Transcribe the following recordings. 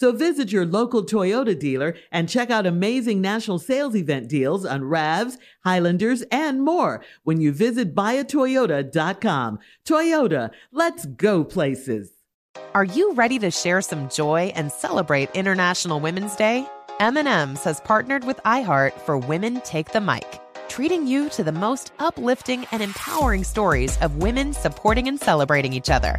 So visit your local Toyota dealer and check out amazing national sales event deals on RAVs, Highlanders, and more when you visit buyatoyota.com. Toyota, let's go places. Are you ready to share some joy and celebrate International Women's Day? M&M's has partnered with iHeart for Women Take the Mic treating you to the most uplifting and empowering stories of women supporting and celebrating each other.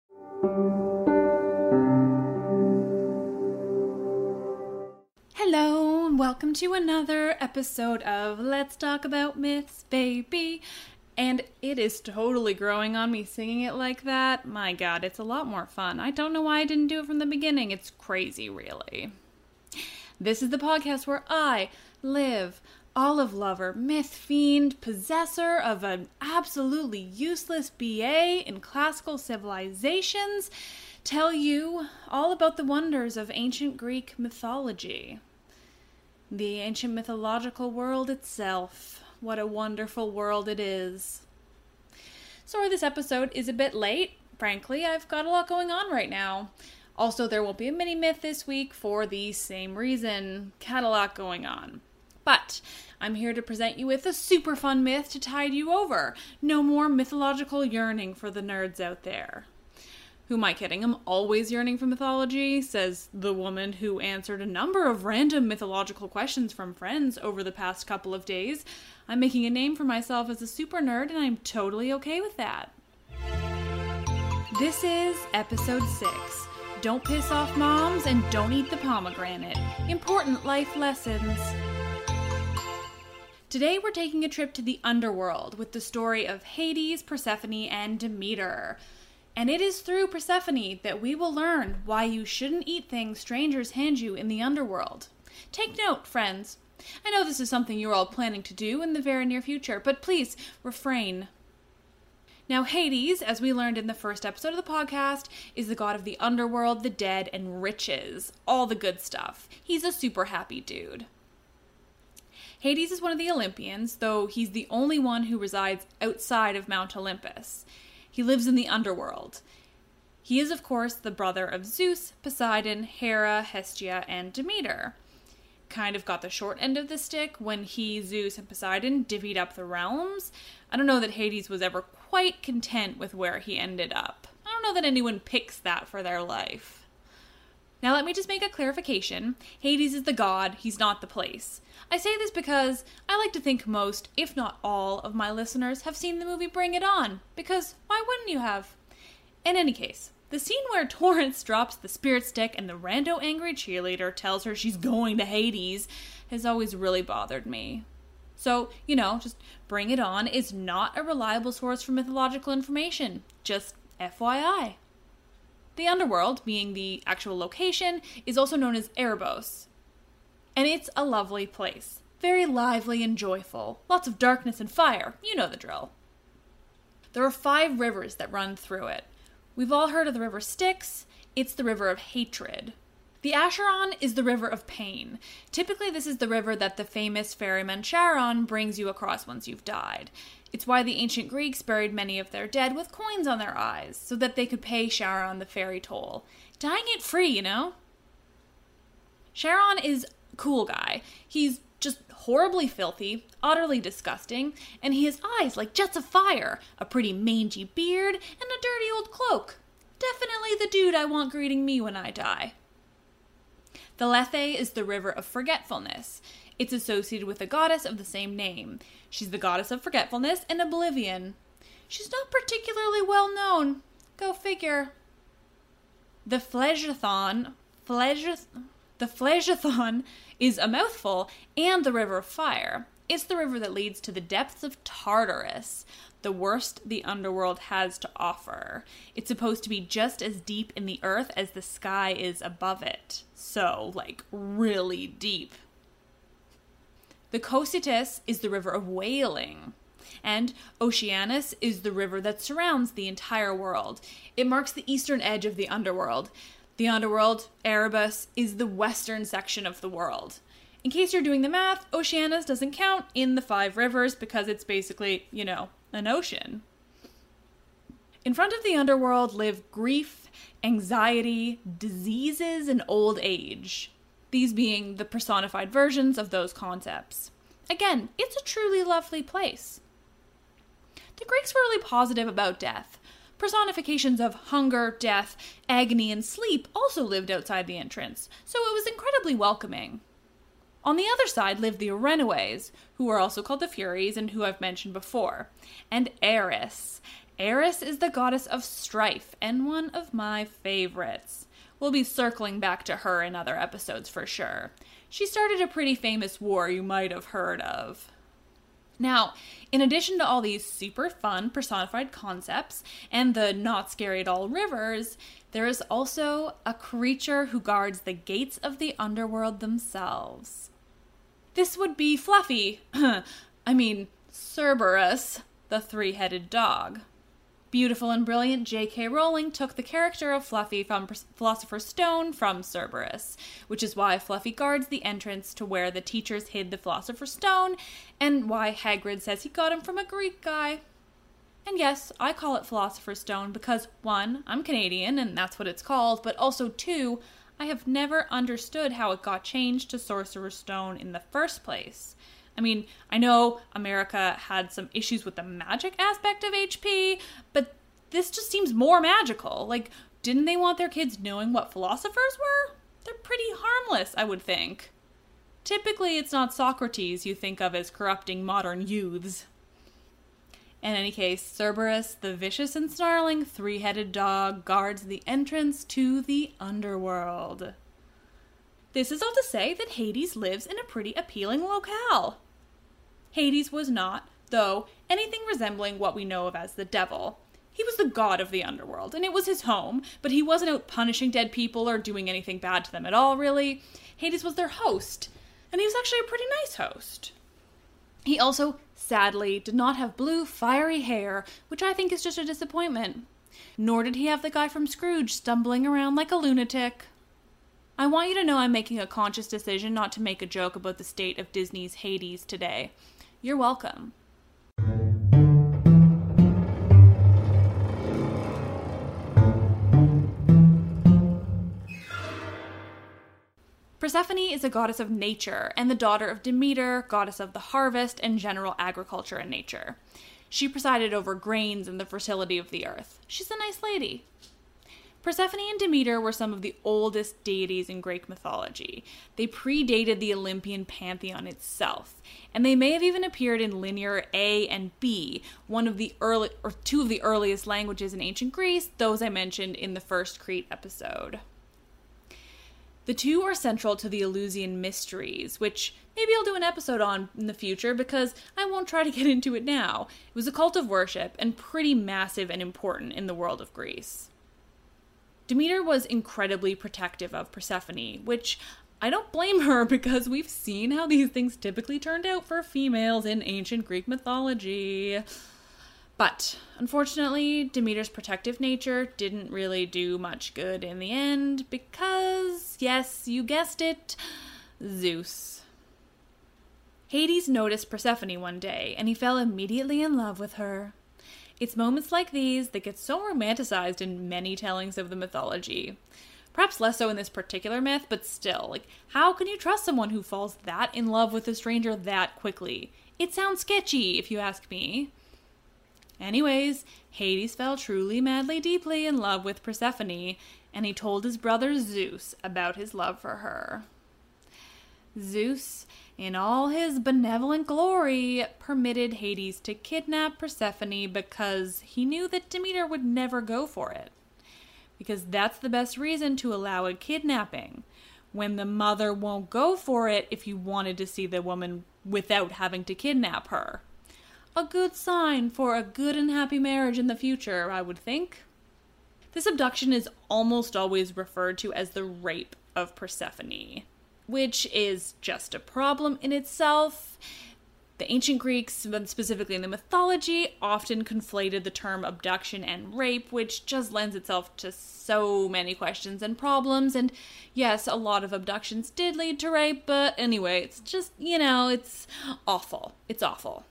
Hello, and welcome to another episode of Let's Talk About Myths, baby. And it is totally growing on me singing it like that. My god, it's a lot more fun. I don't know why I didn't do it from the beginning. It's crazy, really. This is the podcast where I live olive lover, myth fiend, possessor of an absolutely useless BA in classical civilizations, tell you all about the wonders of ancient Greek mythology. The ancient mythological world itself. What a wonderful world it is. Sorry, this episode is a bit late. Frankly, I've got a lot going on right now. Also, there won't be a mini myth this week for the same reason. Got a lot going on. But I'm here to present you with a super fun myth to tide you over. No more mythological yearning for the nerds out there. Who am I kidding? I'm always yearning for mythology, says the woman who answered a number of random mythological questions from friends over the past couple of days. I'm making a name for myself as a super nerd, and I'm totally okay with that. This is episode 6 Don't Piss Off Moms and Don't Eat the Pomegranate. Important life lessons. Today we're taking a trip to the underworld with the story of Hades, Persephone, and Demeter. And it is through Persephone that we will learn why you shouldn't eat things strangers hand you in the underworld. Take note, friends. I know this is something you're all planning to do in the very near future, but please refrain. Now, Hades, as we learned in the first episode of the podcast, is the god of the underworld, the dead, and riches. All the good stuff. He's a super happy dude. Hades is one of the Olympians, though he's the only one who resides outside of Mount Olympus. He lives in the underworld. He is, of course, the brother of Zeus, Poseidon, Hera, Hestia, and Demeter. Kind of got the short end of the stick when he, Zeus, and Poseidon divvied up the realms. I don't know that Hades was ever quite content with where he ended up. I don't know that anyone picks that for their life. Now, let me just make a clarification Hades is the god, he's not the place. I say this because I like to think most, if not all, of my listeners have seen the movie Bring It On, because why wouldn't you have? In any case, the scene where Torrance drops the spirit stick and the rando angry cheerleader tells her she's going to Hades has always really bothered me. So, you know, just Bring It On is not a reliable source for mythological information, just FYI. The underworld, being the actual location, is also known as Erebos. And it's a lovely place. Very lively and joyful. Lots of darkness and fire. You know the drill. There are five rivers that run through it. We've all heard of the river Styx. It's the river of hatred. The Acheron is the river of pain. Typically, this is the river that the famous ferryman Charon brings you across once you've died. It's why the ancient Greeks buried many of their dead with coins on their eyes, so that they could pay Charon the ferry toll. Dying it free, you know? Charon is a cool guy. He's just horribly filthy, utterly disgusting, and he has eyes like jets of fire, a pretty mangy beard, and a dirty old cloak. Definitely the dude I want greeting me when I die. The Lethe is the river of forgetfulness. It's associated with a goddess of the same name. She's the goddess of forgetfulness and oblivion. She's not particularly well known. Go figure. The Phlegethon, Phlegeth, the Phlegethon is a mouthful and the river of fire. It's the river that leads to the depths of Tartarus, the worst the underworld has to offer. It's supposed to be just as deep in the earth as the sky is above it. So, like, really deep. The Cocytus is the river of wailing. And Oceanus is the river that surrounds the entire world. It marks the eastern edge of the underworld. The underworld, Erebus, is the western section of the world. In case you're doing the math, Oceanus doesn't count in the five rivers because it's basically, you know, an ocean. In front of the underworld live grief, anxiety, diseases, and old age these being the personified versions of those concepts. Again, it's a truly lovely place. The Greeks were really positive about death. Personifications of hunger, death, agony, and sleep also lived outside the entrance, so it was incredibly welcoming. On the other side live the Erinyes, who are also called the Furies and who I've mentioned before, and Eris. Eris is the goddess of strife and one of my favorites. We'll be circling back to her in other episodes for sure. She started a pretty famous war you might have heard of. Now, in addition to all these super fun personified concepts and the not scary at all rivers, there is also a creature who guards the gates of the underworld themselves. This would be Fluffy, I mean, Cerberus, the three headed dog. Beautiful and brilliant J.K. Rowling took the character of Fluffy from Philosopher's Stone from Cerberus, which is why Fluffy guards the entrance to where the teachers hid the Philosopher's Stone, and why Hagrid says he got him from a Greek guy. And yes, I call it Philosopher's Stone because, one, I'm Canadian and that's what it's called, but also, two, I have never understood how it got changed to Sorcerer's Stone in the first place. I mean, I know America had some issues with the magic aspect of HP, but this just seems more magical. Like, didn't they want their kids knowing what philosophers were? They're pretty harmless, I would think. Typically, it's not Socrates you think of as corrupting modern youths. In any case, Cerberus, the vicious and snarling three headed dog, guards the entrance to the underworld. This is all to say that Hades lives in a pretty appealing locale. Hades was not, though, anything resembling what we know of as the devil. He was the god of the underworld, and it was his home, but he wasn't out punishing dead people or doing anything bad to them at all, really. Hades was their host, and he was actually a pretty nice host. He also, sadly, did not have blue, fiery hair, which I think is just a disappointment. Nor did he have the guy from Scrooge stumbling around like a lunatic. I want you to know I'm making a conscious decision not to make a joke about the state of Disney's Hades today. You're welcome. Persephone is a goddess of nature and the daughter of Demeter, goddess of the harvest and general agriculture and nature. She presided over grains and the fertility of the earth. She's a nice lady. Persephone and Demeter were some of the oldest deities in Greek mythology. They predated the Olympian pantheon itself, and they may have even appeared in Linear A and B, one of the early or two of the earliest languages in ancient Greece, those I mentioned in the first Crete episode. The two are central to the Eleusinian mysteries, which maybe I'll do an episode on in the future because I won't try to get into it now. It was a cult of worship and pretty massive and important in the world of Greece. Demeter was incredibly protective of Persephone, which I don't blame her because we've seen how these things typically turned out for females in ancient Greek mythology. But unfortunately, Demeter's protective nature didn't really do much good in the end because, yes, you guessed it, Zeus. Hades noticed Persephone one day and he fell immediately in love with her. It's moments like these that get so romanticized in many tellings of the mythology. Perhaps less so in this particular myth, but still, like, how can you trust someone who falls that in love with a stranger that quickly? It sounds sketchy, if you ask me. Anyways, Hades fell truly, madly, deeply in love with Persephone, and he told his brother Zeus about his love for her. Zeus in all his benevolent glory, permitted Hades to kidnap Persephone because he knew that Demeter would never go for it. Because that's the best reason to allow a kidnapping. When the mother won't go for it if you wanted to see the woman without having to kidnap her. A good sign for a good and happy marriage in the future, I would think. This abduction is almost always referred to as the rape of Persephone which is just a problem in itself. The ancient Greeks, specifically in the mythology, often conflated the term abduction and rape, which just lends itself to so many questions and problems. And yes, a lot of abductions did lead to rape, but anyway, it's just, you know, it's awful. It's awful.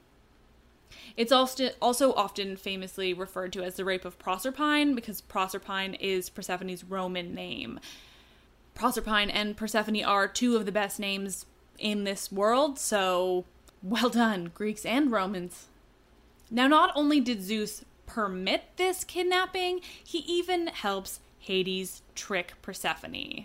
It's also often famously referred to as the rape of Proserpine because Proserpine is Persephone's Roman name. Proserpine and Persephone are two of the best names in this world, so well done, Greeks and Romans. Now, not only did Zeus permit this kidnapping, he even helps Hades trick Persephone.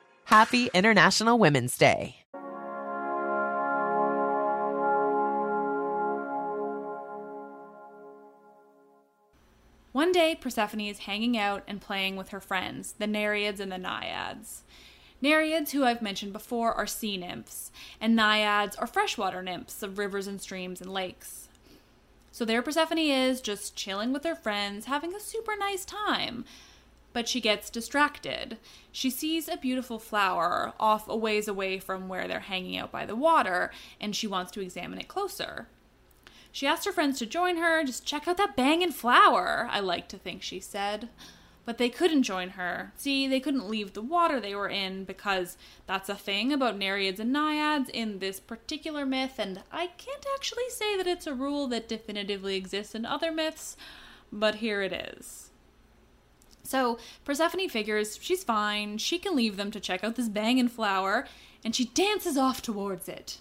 Happy International Women's Day. One day, Persephone is hanging out and playing with her friends, the Nereids and the Naiads. Nereids, who I've mentioned before, are sea nymphs, and Naiads are freshwater nymphs of rivers and streams and lakes. So there Persephone is, just chilling with her friends, having a super nice time. But she gets distracted. She sees a beautiful flower off a ways away from where they're hanging out by the water, and she wants to examine it closer. She asked her friends to join her, just check out that bangin' flower, I like to think she said. But they couldn't join her. See, they couldn't leave the water they were in because that's a thing about Nereids and Naiads in this particular myth, and I can't actually say that it's a rule that definitively exists in other myths, but here it is. So Persephone figures she's fine, she can leave them to check out this bangin' flower, and she dances off towards it.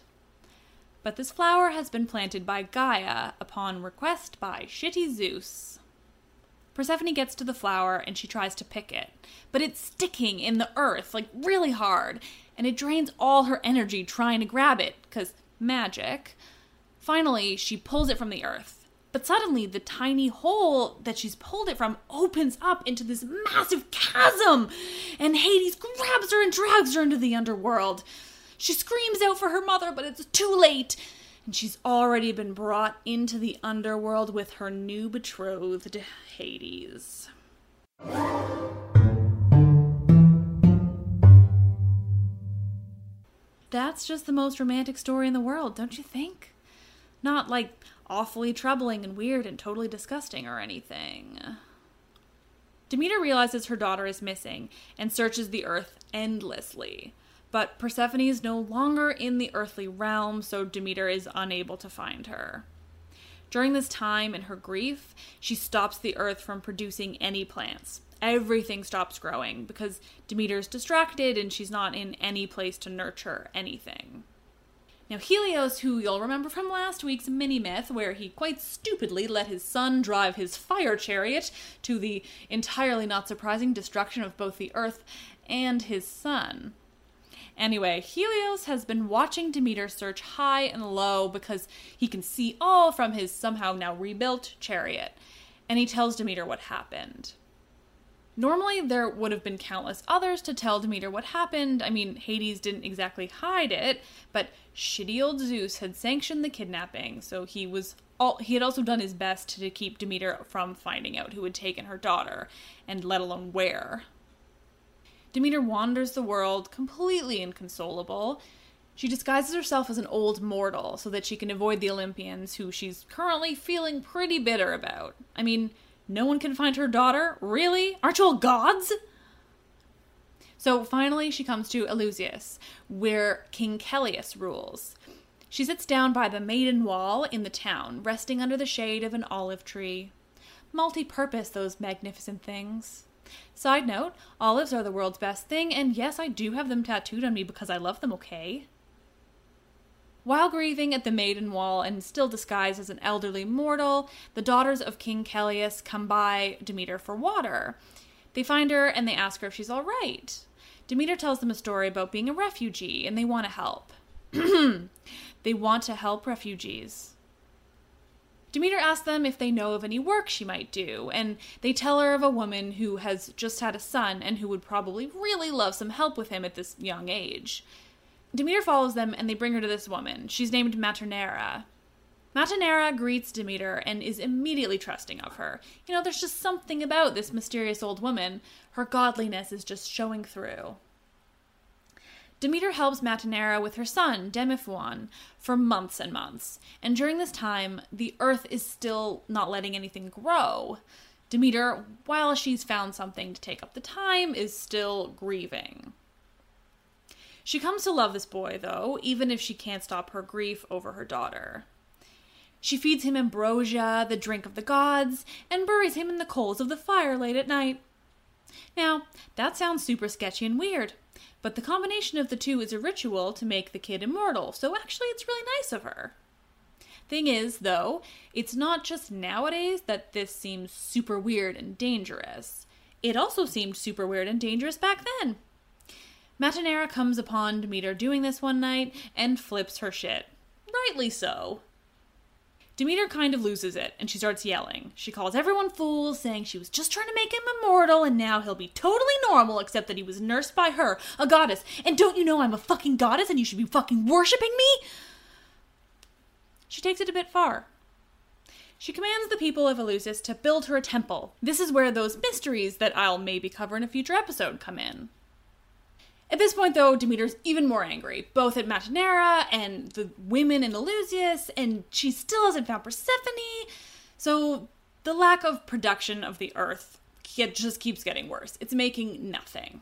But this flower has been planted by Gaia upon request by Shitty Zeus. Persephone gets to the flower and she tries to pick it, but it's sticking in the earth like really hard, and it drains all her energy trying to grab it, because magic. Finally, she pulls it from the earth, but suddenly the tiny hole that she's pulled it from opens up into this massive chasm, and Hades grabs her and drags her into the underworld. She screams out for her mother, but it's too late. And she's already been brought into the underworld with her new betrothed, Hades. That's just the most romantic story in the world, don't you think? Not like awfully troubling and weird and totally disgusting or anything. Demeter realizes her daughter is missing and searches the earth endlessly. But Persephone is no longer in the earthly realm, so Demeter is unable to find her. During this time, in her grief, she stops the earth from producing any plants. Everything stops growing because Demeter's distracted and she's not in any place to nurture anything. Now, Helios, who you'll remember from last week's mini myth, where he quite stupidly let his son drive his fire chariot to the entirely not surprising destruction of both the earth and his son. Anyway, Helios has been watching Demeter search high and low because he can see all from his somehow now rebuilt chariot, and he tells Demeter what happened. Normally, there would have been countless others to tell Demeter what happened. I mean, Hades didn't exactly hide it, but shitty old Zeus had sanctioned the kidnapping, so he was all, he had also done his best to keep Demeter from finding out who had taken her daughter, and let alone where. Demeter wanders the world completely inconsolable. She disguises herself as an old mortal so that she can avoid the Olympians, who she's currently feeling pretty bitter about. I mean, no one can find her daughter? Really? Aren't you all gods? So finally, she comes to Eleusis, where King Celeus rules. She sits down by the maiden wall in the town, resting under the shade of an olive tree. Multi purpose, those magnificent things. Side note olives are the world's best thing, and yes, I do have them tattooed on me because I love them, okay? While grieving at the maiden wall and still disguised as an elderly mortal, the daughters of King Celeus come by Demeter for water. They find her and they ask her if she's all right. Demeter tells them a story about being a refugee and they want to help. they want to help refugees. Demeter asks them if they know of any work she might do, and they tell her of a woman who has just had a son and who would probably really love some help with him at this young age. Demeter follows them and they bring her to this woman. She's named Metaneira. Metaneira greets Demeter and is immediately trusting of her. You know, there's just something about this mysterious old woman. Her godliness is just showing through. Demeter helps Metaneira with her son, Demophoon, for months and months. And during this time, the earth is still not letting anything grow. Demeter, while she's found something to take up the time, is still grieving. She comes to love this boy, though, even if she can't stop her grief over her daughter. She feeds him ambrosia, the drink of the gods, and buries him in the coals of the fire late at night. Now, that sounds super sketchy and weird, but the combination of the two is a ritual to make the kid immortal, so actually it's really nice of her. Thing is, though, it's not just nowadays that this seems super weird and dangerous. It also seemed super weird and dangerous back then. Metaneira comes upon Demeter doing this one night and flips her shit. Rightly so. Demeter kind of loses it and she starts yelling. She calls everyone fools, saying she was just trying to make him immortal and now he'll be totally normal except that he was nursed by her, a goddess. And don't you know I'm a fucking goddess and you should be fucking worshipping me? She takes it a bit far. She commands the people of Eleusis to build her a temple. This is where those mysteries that I'll maybe cover in a future episode come in. At this point, though, Demeter's even more angry, both at Metaneira and the women in Eleusis, and she still hasn't found Persephone. So the lack of production of the Earth just keeps getting worse. It's making nothing.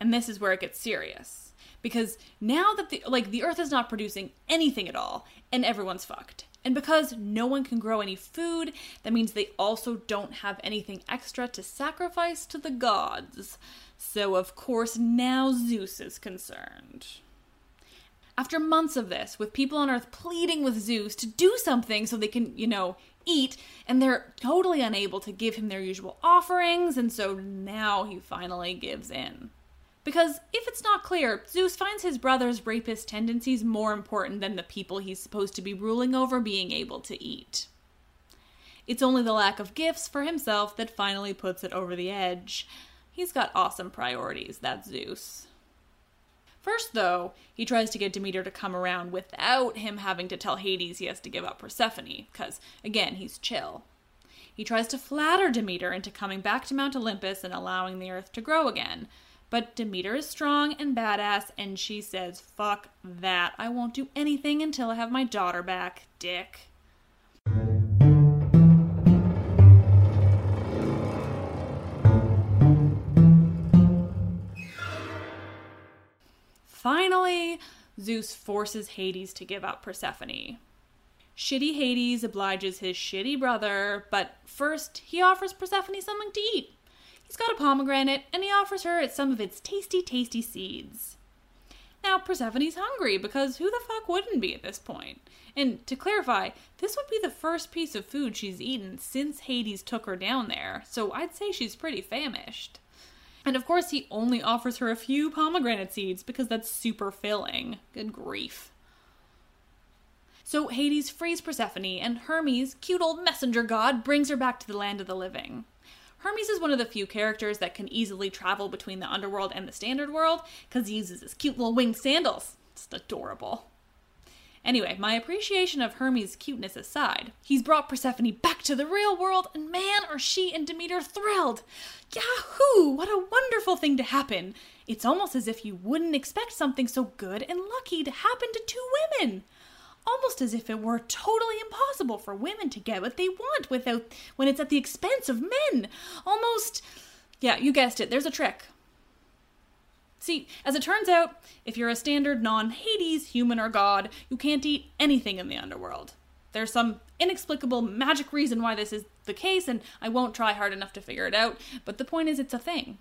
And this is where it gets serious. Because now that the like the Earth is not producing anything at all, and everyone's fucked. And because no one can grow any food, that means they also don't have anything extra to sacrifice to the gods. So, of course, now Zeus is concerned. After months of this, with people on Earth pleading with Zeus to do something so they can, you know, eat, and they're totally unable to give him their usual offerings, and so now he finally gives in. Because if it's not clear, Zeus finds his brother's rapist tendencies more important than the people he's supposed to be ruling over being able to eat. It's only the lack of gifts for himself that finally puts it over the edge. He's got awesome priorities, that Zeus. First, though, he tries to get Demeter to come around without him having to tell Hades he has to give up Persephone, because, again, he's chill. He tries to flatter Demeter into coming back to Mount Olympus and allowing the earth to grow again. But Demeter is strong and badass, and she says, Fuck that. I won't do anything until I have my daughter back, dick. Finally, Zeus forces Hades to give up Persephone. Shitty Hades obliges his shitty brother, but first he offers Persephone something to eat. He's got a pomegranate, and he offers her some of its tasty, tasty seeds. Now, Persephone's hungry because who the fuck wouldn't be at this point? And to clarify, this would be the first piece of food she's eaten since Hades took her down there, so I'd say she's pretty famished. And of course, he only offers her a few pomegranate seeds because that's super filling. Good grief. So Hades frees Persephone, and Hermes, cute old messenger god, brings her back to the land of the living. Hermes is one of the few characters that can easily travel between the underworld and the standard world because he uses his cute little winged sandals. It's adorable. Anyway, my appreciation of Hermes' cuteness aside, he's brought Persephone back to the real world, and man, are she and Demeter thrilled! Yahoo! What a wonderful thing to happen! It's almost as if you wouldn't expect something so good and lucky to happen to two women! Almost as if it were totally impossible for women to get what they want without when it's at the expense of men. Almost yeah, you guessed it, there's a trick. See, as it turns out, if you're a standard non Hades human or god, you can't eat anything in the underworld. There's some inexplicable magic reason why this is the case, and I won't try hard enough to figure it out, but the point is it's a thing.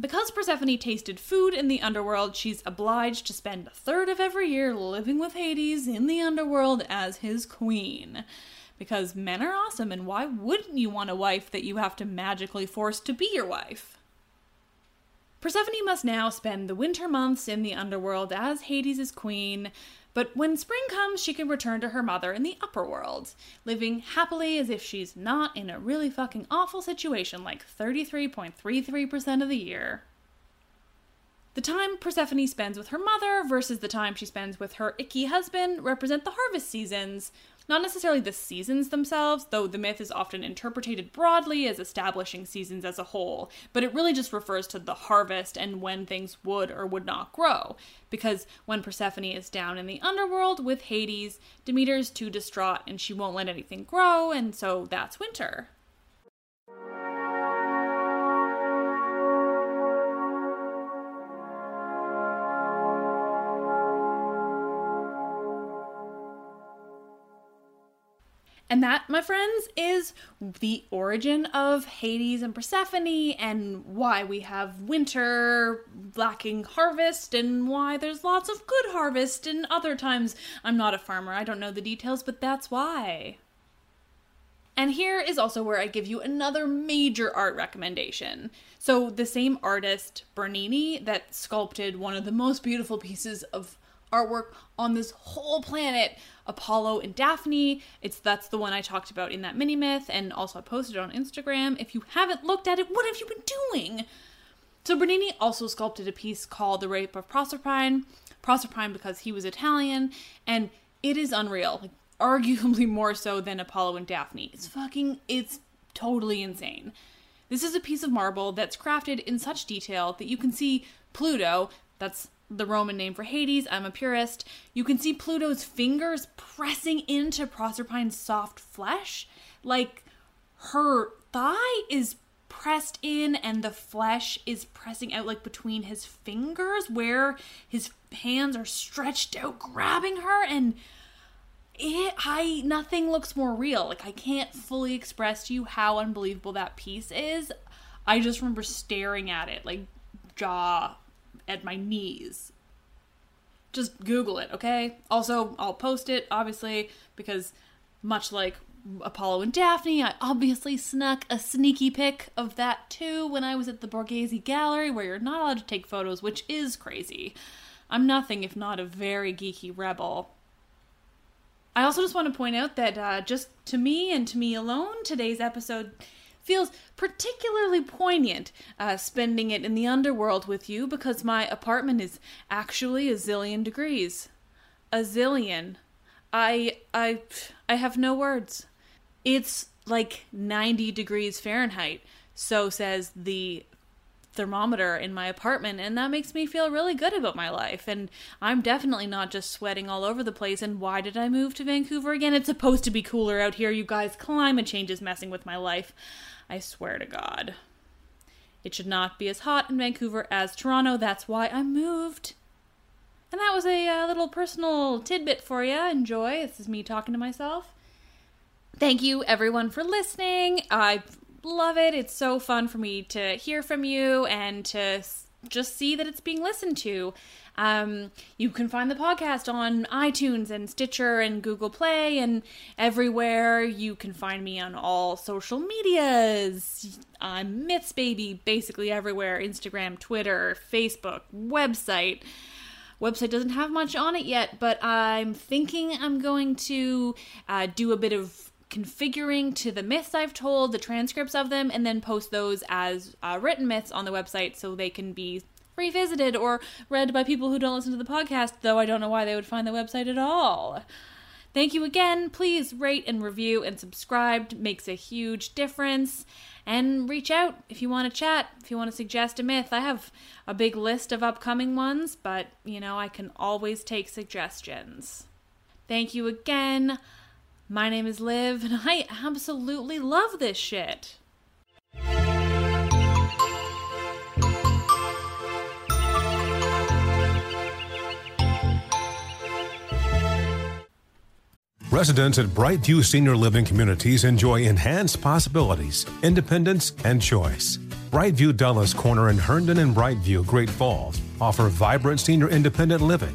Because Persephone tasted food in the underworld, she's obliged to spend a third of every year living with Hades in the underworld as his queen. Because men are awesome, and why wouldn't you want a wife that you have to magically force to be your wife? Persephone must now spend the winter months in the underworld as Hades' queen, but when spring comes, she can return to her mother in the upper world, living happily as if she's not in a really fucking awful situation like 33.33% of the year. The time Persephone spends with her mother versus the time she spends with her icky husband represent the harvest seasons, not necessarily the seasons themselves, though the myth is often interpreted broadly as establishing seasons as a whole, but it really just refers to the harvest and when things would or would not grow. Because when Persephone is down in the underworld with Hades, Demeter is too distraught and she won't let anything grow, and so that's winter. And that, my friends, is the origin of Hades and Persephone and why we have winter lacking harvest and why there's lots of good harvest and other times I'm not a farmer. I don't know the details, but that's why. And here is also where I give you another major art recommendation. So, the same artist, Bernini, that sculpted one of the most beautiful pieces of artwork on this whole planet apollo and daphne. It's that's the one i talked about in that mini myth and also i posted it on instagram. If you haven't looked at it what have you been doing? So bernini also sculpted a piece called the rape of proserpine proserpine because he was italian and it is unreal like arguably more so than apollo and daphne. It's fucking it's totally insane. This is a piece of marble that's crafted in such detail that you can see pluto that's the Roman name for Hades. I'm a purist. You can see Pluto's fingers pressing into Proserpine's soft flesh. Like her thigh is pressed in and the flesh is pressing out like between his fingers where his hands are stretched out grabbing her and it I nothing looks more real. Like I can't fully express to you how unbelievable that piece is. I just remember staring at it like jaw at my knees. Just Google it, okay? Also, I'll post it, obviously, because much like Apollo and Daphne, I obviously snuck a sneaky pic of that too when I was at the Borghese Gallery, where you're not allowed to take photos, which is crazy. I'm nothing if not a very geeky rebel. I also just want to point out that uh, just to me and to me alone, today's episode feels particularly poignant uh, spending it in the underworld with you because my apartment is actually a zillion degrees. A zillion. I I I have no words. It's like 90 degrees Fahrenheit, so says the thermometer in my apartment and that makes me feel really good about my life and I'm definitely not just sweating all over the place and why did I move to Vancouver again? It's supposed to be cooler out here, you guys. Climate change is messing with my life. I swear to God. It should not be as hot in Vancouver as Toronto. That's why I moved. And that was a uh, little personal tidbit for you. Enjoy. This is me talking to myself. Thank you, everyone, for listening. I love it. It's so fun for me to hear from you and to just see that it's being listened to. Um, you can find the podcast on iTunes and Stitcher and Google Play and everywhere. You can find me on all social medias. I'm Myths Baby, basically everywhere Instagram, Twitter, Facebook, website. Website doesn't have much on it yet, but I'm thinking I'm going to uh, do a bit of configuring to the myths I've told, the transcripts of them, and then post those as uh, written myths on the website so they can be revisited or read by people who don't listen to the podcast, though I don't know why they would find the website at all. Thank you again. Please rate and review and subscribe. It makes a huge difference. And reach out if you want to chat, if you want to suggest a myth. I have a big list of upcoming ones, but you know, I can always take suggestions. Thank you again. My name is Liv, and I absolutely love this shit. Residents at Brightview Senior Living Communities enjoy enhanced possibilities, independence, and choice. Brightview Dulles Corner in Herndon and Brightview, Great Falls offer vibrant senior independent living,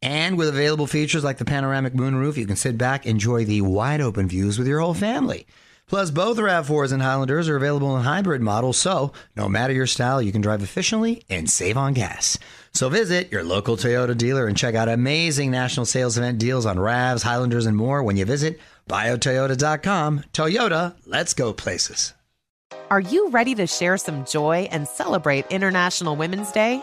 And with available features like the panoramic moonroof, you can sit back, enjoy the wide open views with your whole family. Plus, both RAV4s and Highlanders are available in hybrid models, so no matter your style, you can drive efficiently and save on gas. So visit your local Toyota dealer and check out amazing national sales event deals on RAVs, Highlanders, and more when you visit buyatoyota.com. Toyota, let's go places. Are you ready to share some joy and celebrate International Women's Day?